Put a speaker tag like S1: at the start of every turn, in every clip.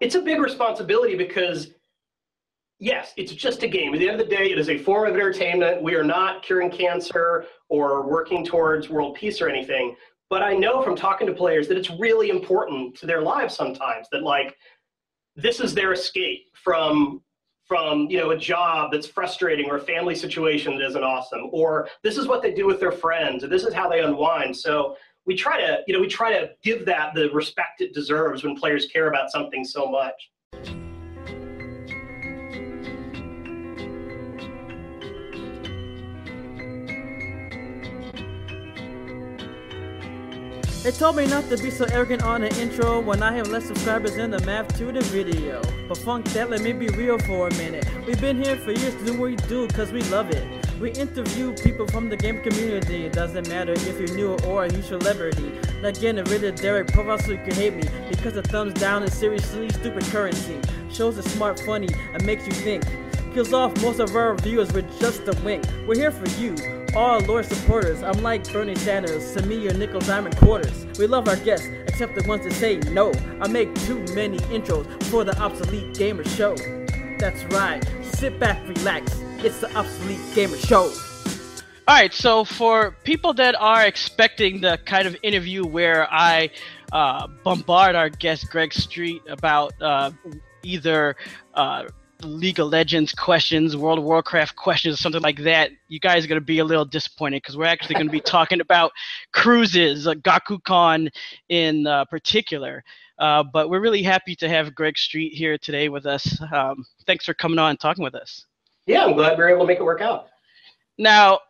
S1: it's a big responsibility because yes, it's just a game. At the end of the day, it is a form of entertainment. We are not curing cancer or working towards world peace or anything. But I know from talking to players that it's really important to their lives sometimes that like this is their escape from from you know a job that's frustrating or a family situation that isn't awesome or this is what they do with their friends or this is how they unwind so we try to you know we try to give that the respect it deserves when players care about something so much
S2: They told me not to be so arrogant on the intro when I have less subscribers than the math to the video. But funk that, let me be real for a minute. We've been here for years to do what we do cause we love it. We interview people from the game community. It doesn't matter if you're new or a new celebrity. Like getting rid of Derek profile so you can hate me. Because the thumbs down is seriously stupid currency. Shows are smart, funny, and makes you think. Kills off most of our viewers with just a wink. We're here for you all Lord supporters. I'm like Bernie Sanders, send me your nickel diamond quarters. We love our guests, except the ones that say no. I make too many intros for the Obsolete Gamer Show. That's right, sit back, relax. It's the Obsolete Gamer Show.
S3: All right, so for people that are expecting the kind of interview where I uh, bombard our guest Greg Street about uh, either uh, League of Legends questions, World of Warcraft questions, something like that, you guys are going to be a little disappointed because we're actually going to be talking about cruises, uh, GaCuCon in uh, particular. Uh, but we're really happy to have Greg Street here today with us. Um, thanks for coming on and talking with us.
S1: Yeah, I'm glad we were able to make it work out.
S3: Now,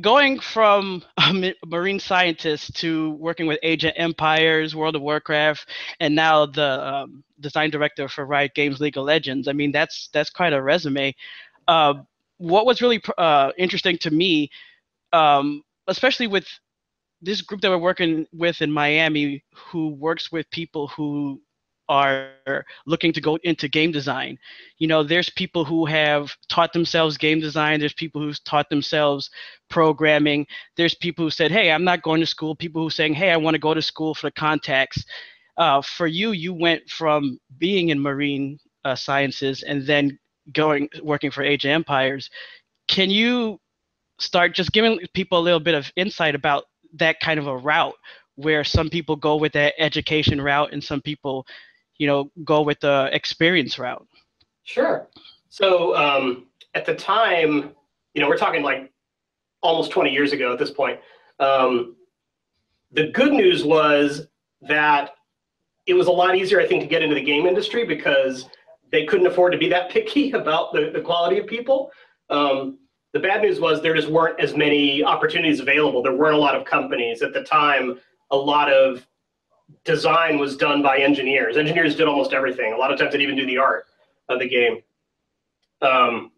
S3: going from a marine scientist to working with Age of Empires, World of Warcraft, and now the um, design director for Riot Games League of Legends. I mean, that's that's quite a resume. Uh, what was really uh, interesting to me, um, especially with this group that we're working with in Miami, who works with people who are looking to go into game design. You know, there's people who have taught themselves game design, there's people who've taught themselves programming, there's people who said, Hey, I'm not going to school, people who saying, Hey, I want to go to school for the contacts. Uh, for you, you went from being in marine uh, sciences and then going working for Age Empires. Can you start just giving people a little bit of insight about that kind of a route where some people go with that education route and some people you know, go with the experience route?
S1: Sure. So um, at the time, you know, we're talking like almost 20 years ago at this point. Um, the good news was that it was a lot easier, I think, to get into the game industry because they couldn't afford to be that picky about the, the quality of people. Um, the bad news was there just weren't as many opportunities available. There weren't a lot of companies at the time. A lot of design was done by engineers. Engineers did almost everything. A lot of times they'd even do the art of the game. Um,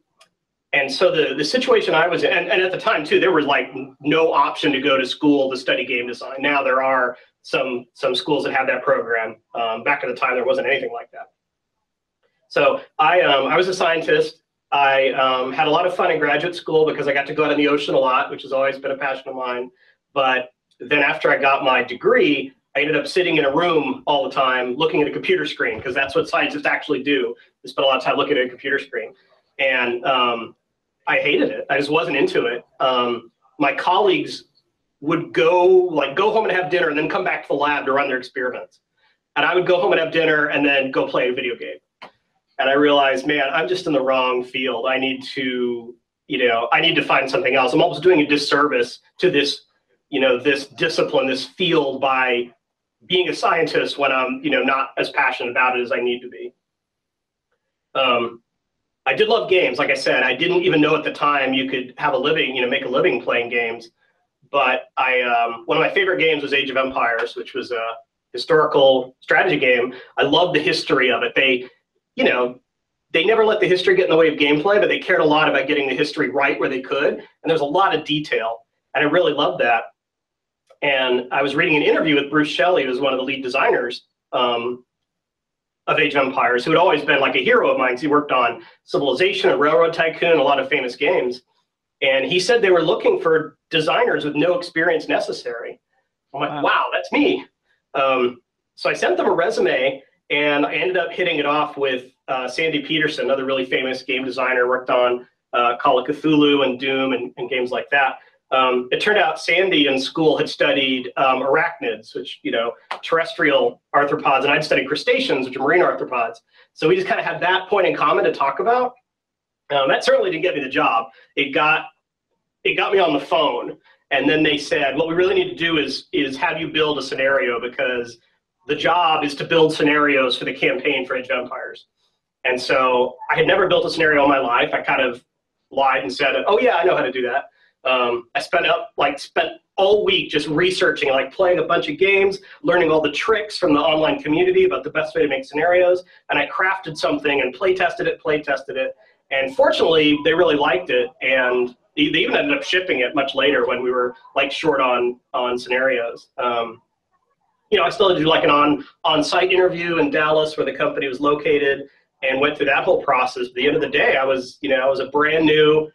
S1: and so the, the situation I was in, and, and at the time too, there was like no option to go to school to study game design. Now there are some some schools that have that program. Um, back at the time, there wasn't anything like that. So I um, I was a scientist. I um, had a lot of fun in graduate school because I got to go out in the ocean a lot, which has always been a passion of mine. But then after I got my degree, I ended up sitting in a room all the time looking at a computer screen because that's what scientists actually do. They spend a lot of time looking at a computer screen. And um, I hated it. I just wasn't into it. Um, my colleagues would go like go home and have dinner and then come back to the lab to run their experiments. And I would go home and have dinner and then go play a video game. And I realized, man, I'm just in the wrong field. I need to, you know, I need to find something else. I'm almost doing a disservice to this, you know, this discipline, this field by being a scientist when I'm, you know, not as passionate about it as I need to be. Um, I did love games. Like I said, I didn't even know at the time you could have a living, you know, make a living playing games. But I, um, one of my favorite games was Age of Empires, which was a historical strategy game. I love the history of it. They, you know, they never let the history get in the way of gameplay, but they cared a lot about getting the history right where they could. And there's a lot of detail, and I really loved that. And I was reading an interview with Bruce Shelley, who's one of the lead designers um, of Age of Empires, who had always been like a hero of mine he worked on Civilization and Railroad Tycoon, a lot of famous games. And he said they were looking for designers with no experience necessary. I'm like, wow, wow that's me. Um, so I sent them a resume, and I ended up hitting it off with uh, Sandy Petersen, another really famous game designer, worked on uh, Call of Cthulhu and Doom and, and games like that. Um, it turned out Sandy in school had studied um, arachnids, which, you know, terrestrial arthropods, and I'd studied crustaceans, which are marine arthropods. So we just kind of had that point in common to talk about. Um, that certainly didn't get me the job. It got it got me on the phone, and then they said, "What we really need to do is is have you build a scenario because the job is to build scenarios for the campaign for Age of Empires." And so I had never built a scenario in my life. I kind of lied and said, "Oh yeah, I know how to do that." Um, I spent up like spent all week just researching, like playing a bunch of games, learning all the tricks from the online community about the best way to make scenarios, and I crafted something and play tested it, play tested it, and fortunately they really liked it, and they even ended up shipping it much later when we were like short on on scenarios. Um, you know, I still had to do like an on on site interview in Dallas where the company was located, and went through that whole process. At the end of the day, I was you know I was a brand new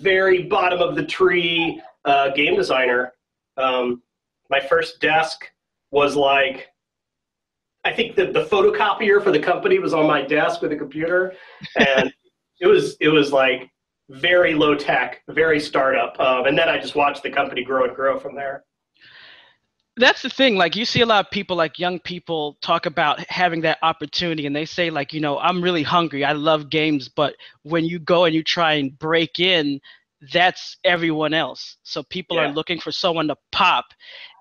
S1: very bottom of the tree uh, game designer. Um, my first desk was like, I think the, the photocopier for the company was on my desk with a computer, and it was it was like very low tech, very startup. Um, and then I just watched the company grow and grow from there
S3: that's the thing like you see a lot of people like young people talk about having that opportunity and they say like you know i'm really hungry i love games but when you go and you try and break in that's everyone else. So people yeah. are looking for someone to pop.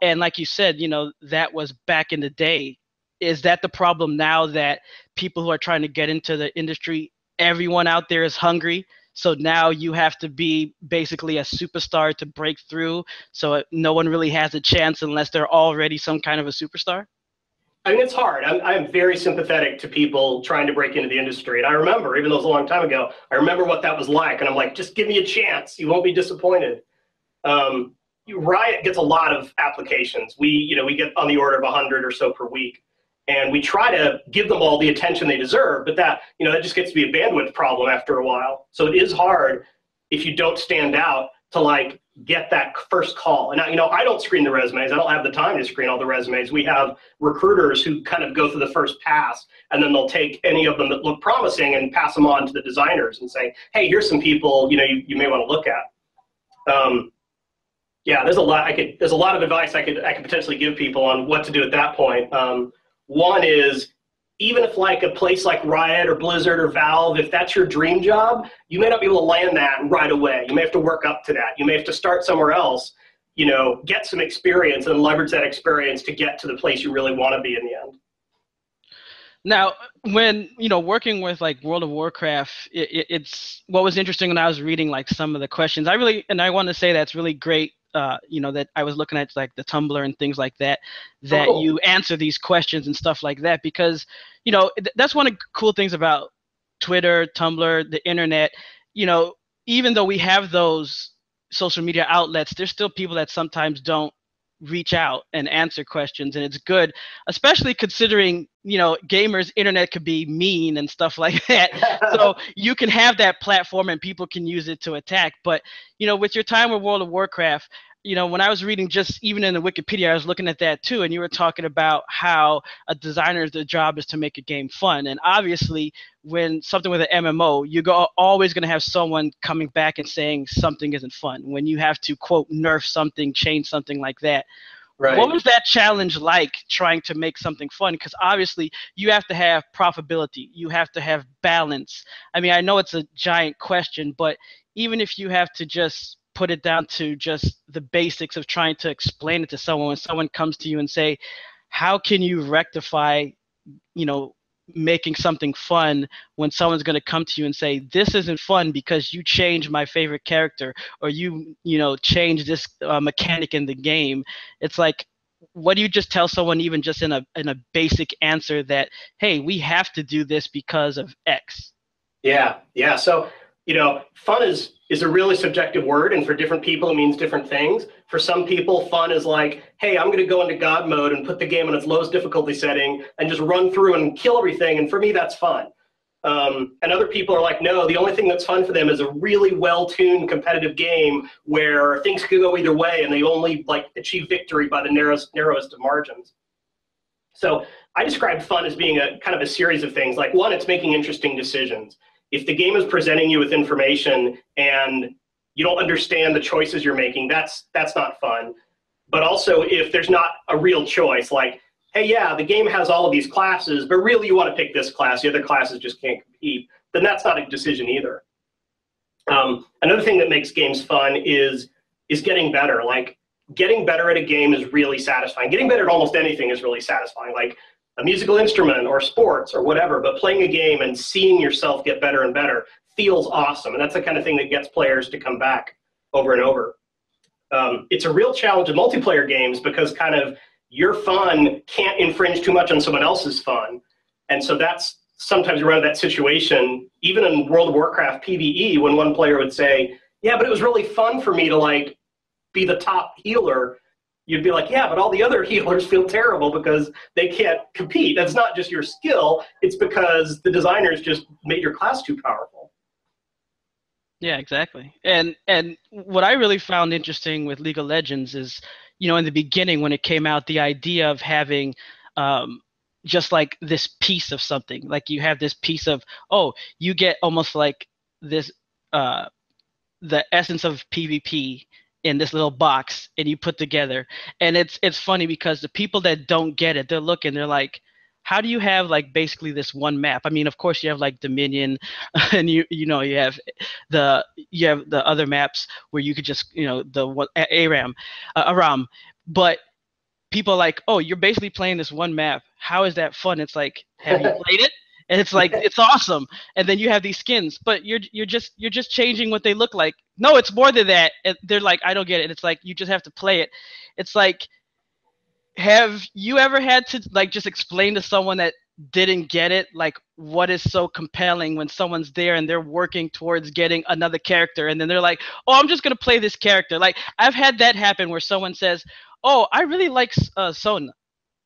S3: And like you said you know that was back in the day. Is that the problem now that people who are trying to get into the industry everyone out there is hungry so now you have to be basically a superstar to break through. So no one really has a chance unless they're already some kind of a superstar.
S1: I mean, it's hard. I'm, I'm very sympathetic to people trying to break into the industry. And I remember, even though it was a long time ago, I remember what that was like. And I'm like, just give me a chance. You won't be disappointed. Um, Riot gets a lot of applications. We, you know, we get on the order of 100 or so per week and we try to give them all the attention they deserve but that you know that just gets to be a bandwidth problem after a while. So it is hard if you don't stand out to like get that first call. And I, you know i don't screen the resumes. I don't have the time to screen all the resumes. We have recruiters who kind of go through the first pass and then they'll take any of them that look promising and pass them on to the designers and say hey here's some people you know you, you may want to look at. Um, yeah there's a lot i could there's a lot of advice i could i could potentially give people on what to do at that point. Um, one is even if like a place like Riot or Blizzard or Valve, if that's your dream job, you may not be able to land that right away. You may have to work up to that. You may have to start somewhere else, you know, get some experience and leverage that experience to get to the place you really want to be in the end.
S3: Now, when you know working with like World of Warcraft, it, it, it's what was interesting when I was reading like some of the questions. I really and I want to say that's really great uh, you know that I was looking at like the Tumblr and things like that that oh. you answer these questions and stuff like that because you know th- that's one of the cool things about Twitter, Tumblr, the internet. You know, even though we have those social media outlets, there's still people that sometimes don't reach out and answer questions and it's good especially considering you know gamers internet could be mean and stuff like that. So you can have that platform and people can use it to attack but you know with your time with world of warcraft you know, when I was reading just even in the Wikipedia, I was looking at that too, and you were talking about how a designer's job is to make a game fun. And obviously, when something with an MMO, you're go- always going to have someone coming back and saying something isn't fun. When you have to quote nerf something, change something like that. Right. What was that challenge like trying to make something fun? Because obviously you have to have profitability, you have to have balance. I mean, I know it's a giant question, but even if you have to just put it down to just the basics of trying to explain it to someone. When someone comes to you and say how can you rectify you know making something fun when someone's going to come to you and say this isn't fun because you changed my favorite character or you you know change this uh, mechanic in the game? It's like what do you just tell someone even just in a in a basic answer that hey we have to do this because of x?
S1: Yeah yeah. So you know, fun is is a really subjective word, and for different people, it means different things. For some people, fun is like, hey, I'm going to go into God mode and put the game on its lowest difficulty setting and just run through and kill everything. And for me, that's fun. Um, and other people are like, no, the only thing that's fun for them is a really well-tuned competitive game where things could go either way, and they only like achieve victory by the narrowest narrowest of margins. So I describe fun as being a kind of a series of things. Like one, it's making interesting decisions. If the game is presenting you with information and you don't understand the choices you're making, that's that's not fun. But also if there's not a real choice, like, hey, yeah, the game has all of these classes, but really you want to pick this class, the other classes just can't compete, then that's not a decision either. Um, another thing that makes games fun is is getting better. Like getting better at a game is really satisfying. Getting better at almost anything is really satisfying. Like a musical instrument or sports or whatever, but playing a game and seeing yourself get better and better feels awesome. And that's the kind of thing that gets players to come back over and over. Um, it's a real challenge in multiplayer games because kind of your fun can't infringe too much on someone else's fun. And so that's sometimes you run into that situation, even in World of Warcraft PvE, when one player would say, Yeah, but it was really fun for me to like be the top healer you'd be like, yeah, but all the other healers feel terrible because they can't compete. That's not just your skill, it's because the designers just made your class too powerful.
S3: Yeah, exactly. And and what I really found interesting with League of Legends is, you know, in the beginning when it came out, the idea of having um, just like this piece of something, like you have this piece of, oh, you get almost like this, uh, the essence of PvP in this little box and you put together. And it's it's funny because the people that don't get it they're looking they're like how do you have like basically this one map? I mean of course you have like dominion and you you know you have the you have the other maps where you could just you know the one aram uh, aram. But people are like oh you're basically playing this one map. How is that fun? It's like have you played it and it's like it's awesome. And then you have these skins but you're you're just you're just changing what they look like. No it's more than that. And they're like i don't get it. It's like you just have to play it. It's like have you ever had to like just explain to someone that didn't get it like what is so compelling when someone's there and they're working towards getting another character? And then they're like oh i'm just going to play this character. Like i've had that happen where someone says oh i really like uh, sona.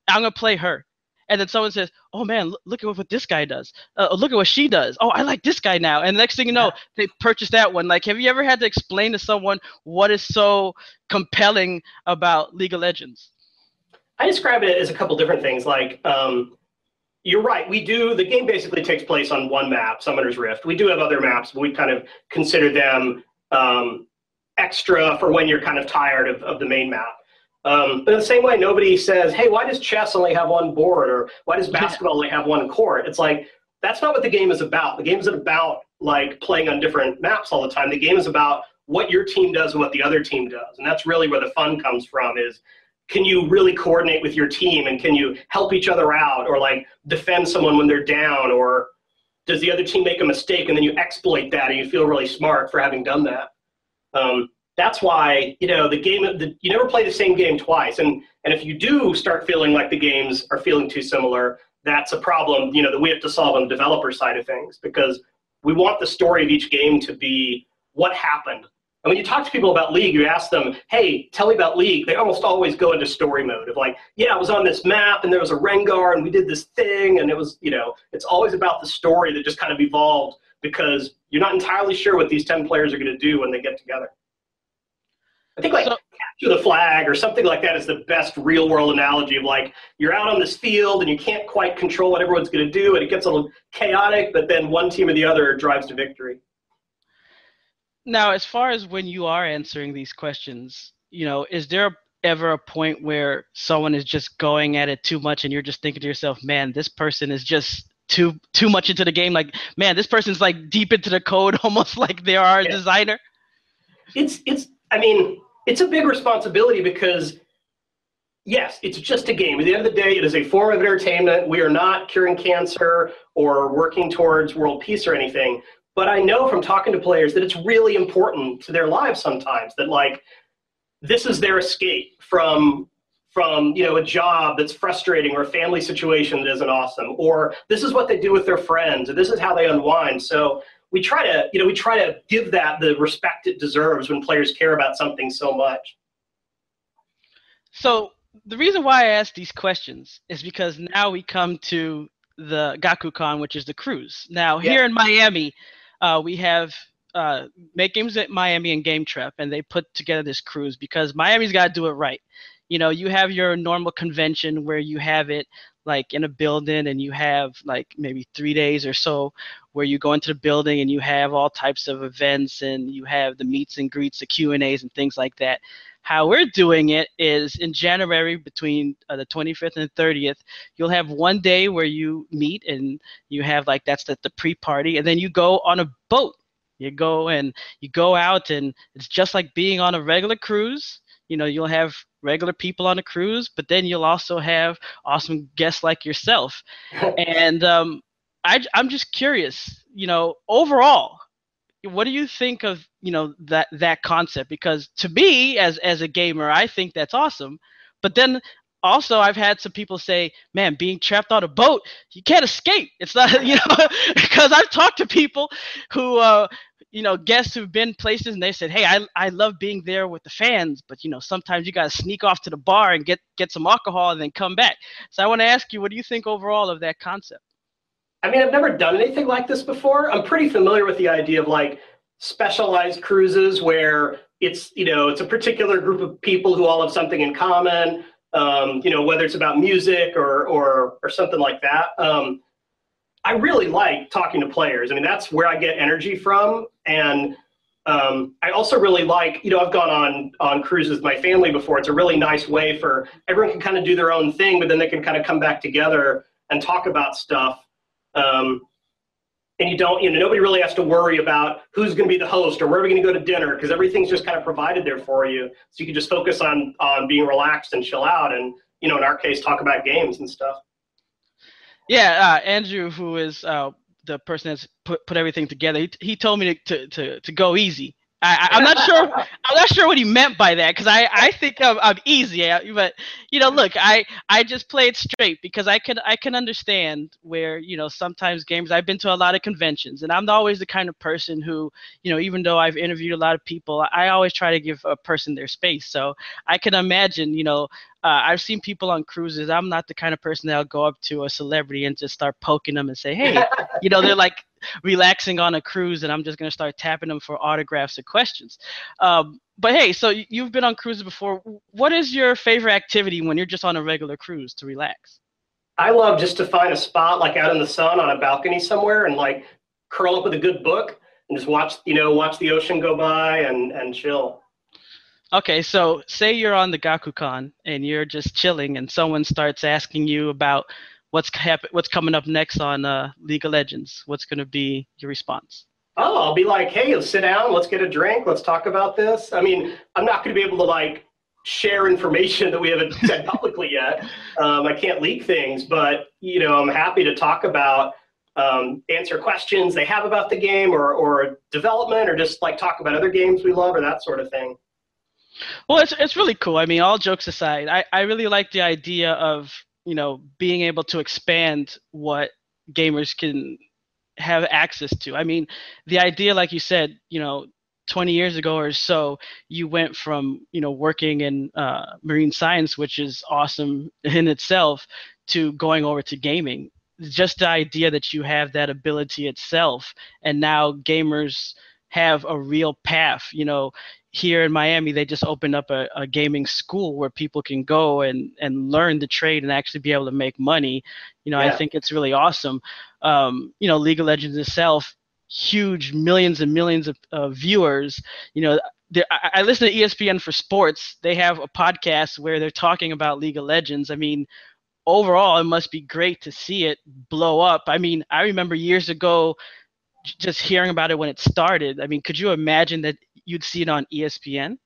S3: I'm going to play her and then someone says, "Oh man, look at what this guy does. Uh, look at what she does. Oh, I like this guy now." And the next thing you know, yeah. they purchase that one. Like, have you ever had to explain to someone what is so compelling about League of Legends?
S1: I describe it as a couple different things. Like, um, you're right. We do the game basically takes place on one map, Summoner's Rift. We do have other maps, but we kind of consider them um, extra for when you're kind of tired of, of the main map. Um, but in the same way, nobody says, hey, why does chess only have one board or why does basketball only have one court? It's like, that's not what the game is about. The game isn't about like playing on different maps all the time. The game is about what your team does and what the other team does. And that's really where the fun comes from is can you really coordinate with your team and can you help each other out or like defend someone when they're down or does the other team make a mistake and then you exploit that and you feel really smart for having done that. Um, that's why you know the game the, you never play the same game twice. And and if you do start feeling like the games are feeling too similar that's a problem you know that we have to solve on the developer side of things because we want the story of each game to be what happened. And when you talk to people about league you ask them hey tell me about league. They almost always go into story mode of like yeah i was on this map and there was a rengar and we did this thing and it was you know it's always about the story that just kind of evolved because you're not entirely sure what these 10 players are going to do when they get together I think like so, capture the flag or something like that is the best real world analogy of like you're out on this field and you can't quite control what everyone's going to do and it gets a little chaotic, but then one team or the other drives to victory.
S3: Now, as far as when you are answering these questions, you know, is there ever a point where someone is just going at it too much and you're just thinking to yourself, man, this person is just too too much into the game like man this person's like deep into the code almost like they are a yeah. designer
S1: it's it's i mean it's a big responsibility because yes, it's just a game. At the end of the day, it is a form of entertainment. We are not curing cancer or working towards world peace or anything. But I know from talking to players that it's really important to their lives sometimes that like this is their escape from from you know a job that's frustrating or a family situation that isn't awesome or this is what they do with their friends or this is how they unwind so we try to you know we try to give that the respect it deserves when players care about something so much.
S3: So the reason why i ask these questions is because now we come to the GaCuCon which is the cruise. Now yeah. here in miami uh, we have uh, make games at miami and Game Trep and they put together this cruise because miami's got to do it right. You know, you have your normal convention where you have it like in a building and you have like maybe three days or so where you go into the building and you have all types of events and you have the meets and greets, the Q and A's and things like that. How we're doing it is in January between uh, the 25th and 30th, you'll have one day where you meet and you have like that's the, the pre-party, and then you go on a boat. You go and you go out and it's just like being on a regular cruise. You know, you'll have regular people on a cruise, but then you'll also have awesome guests like yourself. and um, I, I'm just curious, you know, overall, what do you think of you know that that concept? Because to me as as a gamer i think that's awesome. But then also i've had some people say man being trapped on a boat you can't escape. It's not you know because i've talked to people who uh you know guests who've been places and they said hey i i love being there with the fans but you know sometimes you got to sneak off to the bar and get get some alcohol and then come back. So i want to ask you what do you think overall of that concept
S1: I mean, I've never done anything like this before. I'm pretty familiar with the idea of like specialized cruises where it's you know it's a particular group of people who all have something in common. Um, you know, whether it's about music or or or something like that. Um, I really like talking to players. I mean, that's where I get energy from, and um, I also really like, you know, I've gone on on cruises with my family before. It's a really nice way for everyone can kind of do their own thing, but then they can kind of come back together and talk about stuff. Um, and you don't, you know, nobody really has to worry about who's going to be the host or where are we going to go to dinner because everything's just kind of provided there for you. So you can just focus on on being relaxed and chill out, and you know, in our case, talk about games and stuff.
S3: Yeah, uh, Andrew, who is uh, the person that's put put everything together, he, he told me to, to, to, to go easy. I, am not sure. I'm not sure what he meant by that because I, I think I'm, I'm easy. But you know, look, I, I just played straight because I can I can understand where you know sometimes games. I've been to a lot of conventions, and I'm always the kind of person who you know, even though I've interviewed a lot of people, I always try to give a person their space. So I can imagine, you know, uh, I've seen people on cruises. I'm not the kind of person that'll go up to a celebrity and just start poking them and say, "Hey," you know, they're like relaxing on a cruise, and I'm just gonna start tapping them for autographs or questions. Um, but hey, so you've been on cruises before. What is your favorite activity when you're just on a regular cruise to relax?
S1: I love just to find a spot like out in the sun on a balcony somewhere and like curl up with a good book and just watch, you know, watch the ocean go by and and chill.
S3: Okay, so say you're on the GaCuCon and you're just chilling, and someone starts asking you about what's happen- what's coming up next on uh, League of Legends. What's going to be your response?
S1: Oh, I'll be like, hey, let's sit down, let's get a drink, let's talk about this. I mean, I'm not going to be able to like share information that we haven't said publicly yet. Um, I can't leak things, but you know, I'm happy to talk about um, answer questions they have about the game or or development or just like talk about other games we love or that sort of thing.
S3: Well, it's it's really cool. I mean, all jokes aside, I, I really like the idea of you know being able to expand what gamers can have access to. I mean, the idea, like you said, you know, 20 years ago or so, you went from you know working in uh, marine science, which is awesome in itself, to going over to gaming. Just the idea that you have that ability itself, and now gamers have a real path. You know, here in Miami, they just opened up a, a, gaming school where people can go and, and learn the trade and actually be able to make money. You know, yeah. I think it's really awesome. Um, you know, League of Legends itself, huge millions and millions of uh, viewers. You know, I, I listen to ESPN for sports. They have a podcast where they're talking about League of Legends. I mean, overall, it must be great to see it blow up. I mean, I remember years ago just hearing about it when it started. I mean, could you imagine that you'd see it on ESPN?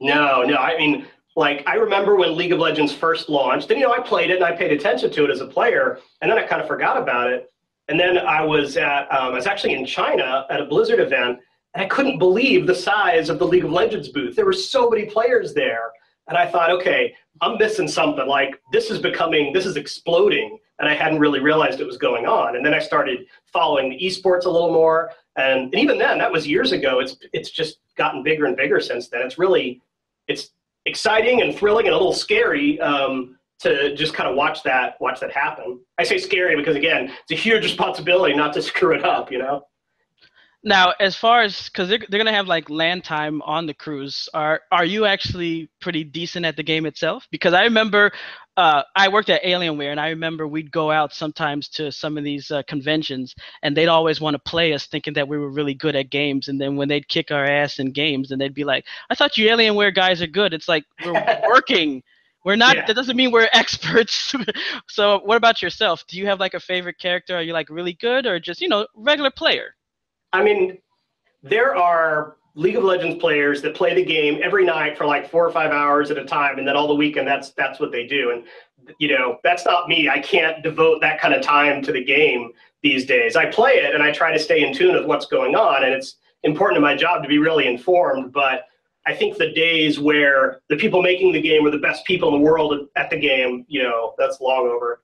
S1: No, no. I mean, like I remember when League of Legends first launched, and you know, I played it and I paid attention to it as a player, and then I kind of forgot about it. And then I was at, um, I was actually in China at a Blizzard event, and I couldn't believe the size of the League of Legends booth. There were so many players there, and I thought, okay, I'm missing something. Like this is becoming, this is exploding, and I hadn't really realized it was going on. And then I started following the esports a little more, and, and even then, that was years ago. It's it's just gotten bigger and bigger since then. It's really, it's exciting and thrilling and a little scary um, to just kind of watch that watch that happen. I say scary because again, it's a huge responsibility not to screw it up. You know.
S3: Now, as far as because they're, they're gonna have like land time on the cruise, are are you actually pretty decent at the game itself? Because I remember uh, I worked at Alienware, and I remember we'd go out sometimes to some of these uh, conventions, and they'd always want to play us, thinking that we were really good at games. And then when they'd kick our ass in games, and they'd be like, "I thought you Alienware guys are good." It's like we're working. We're not. Yeah. That doesn't mean we're experts. so, what about yourself? Do you have like a favorite character? Are you like really good, or just you know regular player?
S1: I mean, there are League of Legends players that play the game every night for like four or five hours at a time, and then all the weekend that's that's what they do. And you know, that's not me. I can't devote that kind of time to the game these days. I play it and I try to stay in tune with what's going on, and it's important to my job to be really informed. But I think the days where the people making the game are the best people in the world at the game, you know, that's long over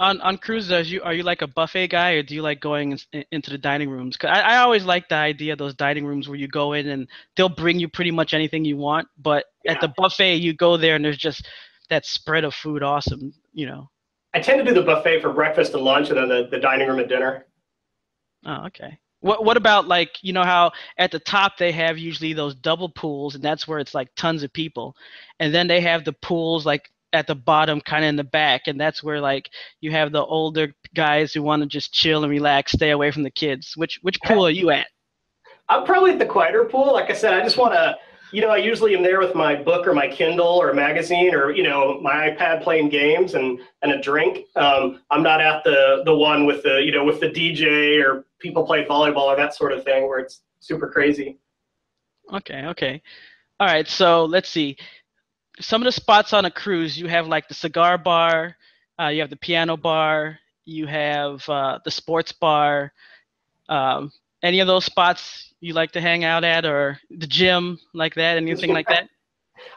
S3: on on cruises, are you are you like a buffet guy, or do you like going in, into the dining rooms? Cause I, I always like the idea of those dining rooms where you go in and they'll bring you pretty much anything you want. But yeah. at the buffet, you go there and there's just that spread of food, awesome. You know.
S1: I tend to do the buffet for breakfast and lunch, and then the, the dining room at dinner.
S3: Oh, okay. What what about like you know how at the top they have usually those double pools and that's where it's like tons of people, and then they have the pools like at the bottom, kind of in the back, and that's where like you have the older guys who want to just chill and relax, stay away from the kids. Which which pool are you at?
S1: I'm probably at the quieter pool. Like I said, I just want to, you know, I usually am there with my book or my Kindle or a magazine or you know my iPad playing games and and a drink. Um, I'm not at the the one with the you know with the DJ or people play volleyball or that sort of thing where it's super crazy.
S3: Okay, okay. All right, so let's see some of the spots on a cruise, you have like the cigar bar, uh, you have the piano bar, you have uh, the sports bar. Um, any of those spots you like to hang out at, or the gym like that, anything like that?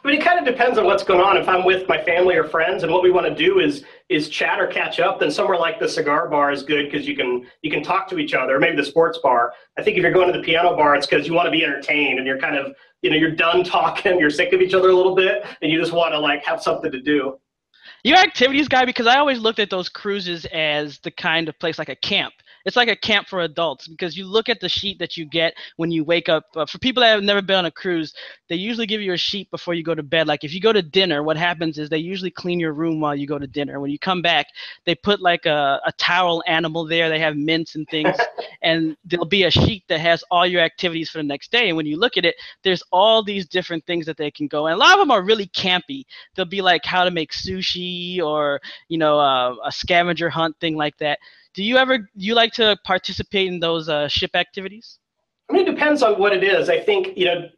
S1: I mean, it kind of depends on what's going on. If I'm with my family or friends, and what we want to do is is chat or catch up, then somewhere like the cigar bar is good because you can you can talk to each other. Maybe the sports bar. I think if you're going to the piano bar, it's because you want to be entertained and you're kind of you know you're done talking, you're sick of each other a little bit, and you just want to like have something to do.
S3: You're activities guy because I always looked at those cruises as the kind of place like a camp it's like a camp for adults because you look at the sheet that you get when you wake up. Uh, for people that have never been on a cruise, they usually give you a sheet before you go to bed. Like if you go to dinner, what happens is they usually clean your room while you go to dinner. When you come back, they put like a, a towel animal there. They have mints and things, and there'll be a sheet that has all your activities for the next day. And when you look at it, there's all these different things that they can go. And a lot of them are really campy. They'll be like how to make sushi or you know uh, a scavenger hunt thing like that. Do you ever you like to participate in those uh, ship activities?
S1: I mean, it depends on what it is. I think you know.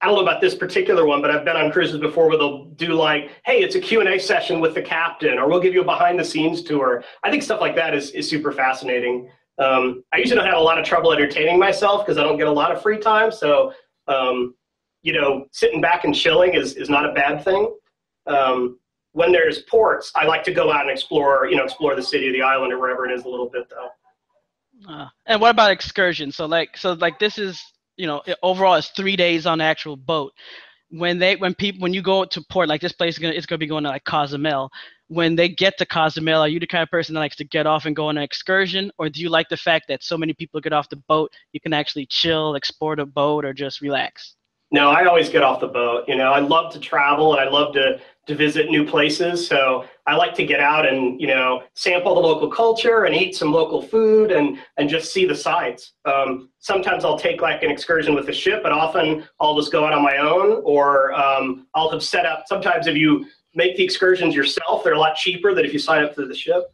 S1: I don't know about this particular one, but I've been on cruises before where they'll do like, hey, it's a Q&A session with the captain, or we'll give you a behind the scenes tour. I think stuff like that is, is super fascinating. Um, I usually don't have a lot of trouble entertaining myself because I don't get a lot of free time. So, um, you know, sitting back and chilling is, is not a bad thing. Um, when there's ports, I like to go out and explore, you know, explore the city or the island or wherever it is a little bit though.
S3: Uh, and what about excursions? So like, so like this is, you know, overall it's three days on the actual boat. When they, when people, when you go to port, like this place is gonna, it's gonna be going to like Cozumel. When they get to Cozumel, are you the kind of person that likes to get off and go on an excursion, or do you like the fact that so many people get off the boat, you can actually chill, explore the boat, or just relax?
S1: No, I always get off the boat. You know, I love to travel and I love to to visit new places. So I like to get out and you know sample the local culture and eat some local food and and just see the sights. Um, sometimes I'll take like an excursion with the ship, but often I'll just go out on my own, or um, I'll have set up. Sometimes if you make the excursions yourself, they're a lot cheaper than if you sign up through the ship.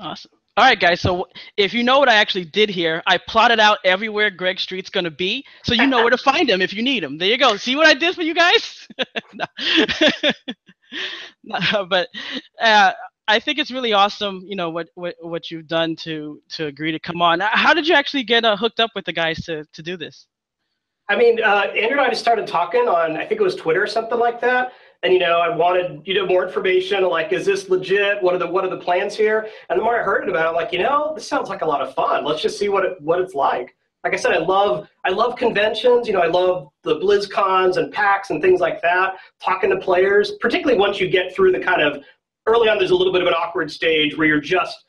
S3: Awesome. All right, guys. So if you know what I actually did here, I plotted out everywhere Greg Street's to be, so you know where to find him if you need him. There you go. See what I did for you guys? no. but uh, I think it's really awesome. You know what, what what you've done to to agree to come on. How did you actually get uh, hooked up with the guys to to do this?
S1: I mean, uh, Andrew and I just started talking on I think it was Twitter or something like that and you know i wanted you know more information like is this legit what are the what are the plans here and the more i heard about it like you know this sounds like a lot of fun let's just see what it, what it's like like i said i love i love conventions you know i love the blizzcons and pax and things like that talking to players particularly once you get through the kind of early on there's a little bit of an awkward stage where you're just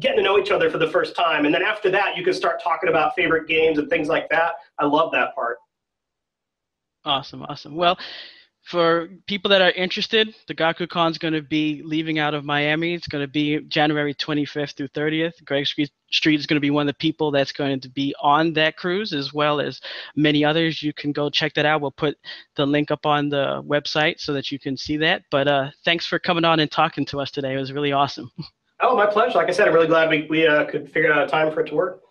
S1: getting to know each other for the first time. And then after that, you can start talking about favorite games and things like that. I love that part.
S3: Awesome, awesome. Well, for people that are interested, the GaCuCon is going to be leaving out of Miami. It's going to be January 25th through 30th. Greg Street is going to be one of the people that's going to be on that cruise, as well as many others. You can go check that out. We'll put the link up on the website so that you can see that. But uh, thanks for coming on and talking to us today. It was really awesome.
S1: Oh, my pleasure. Like I said, I'm really glad we, we uh, could figure out a time for it to work.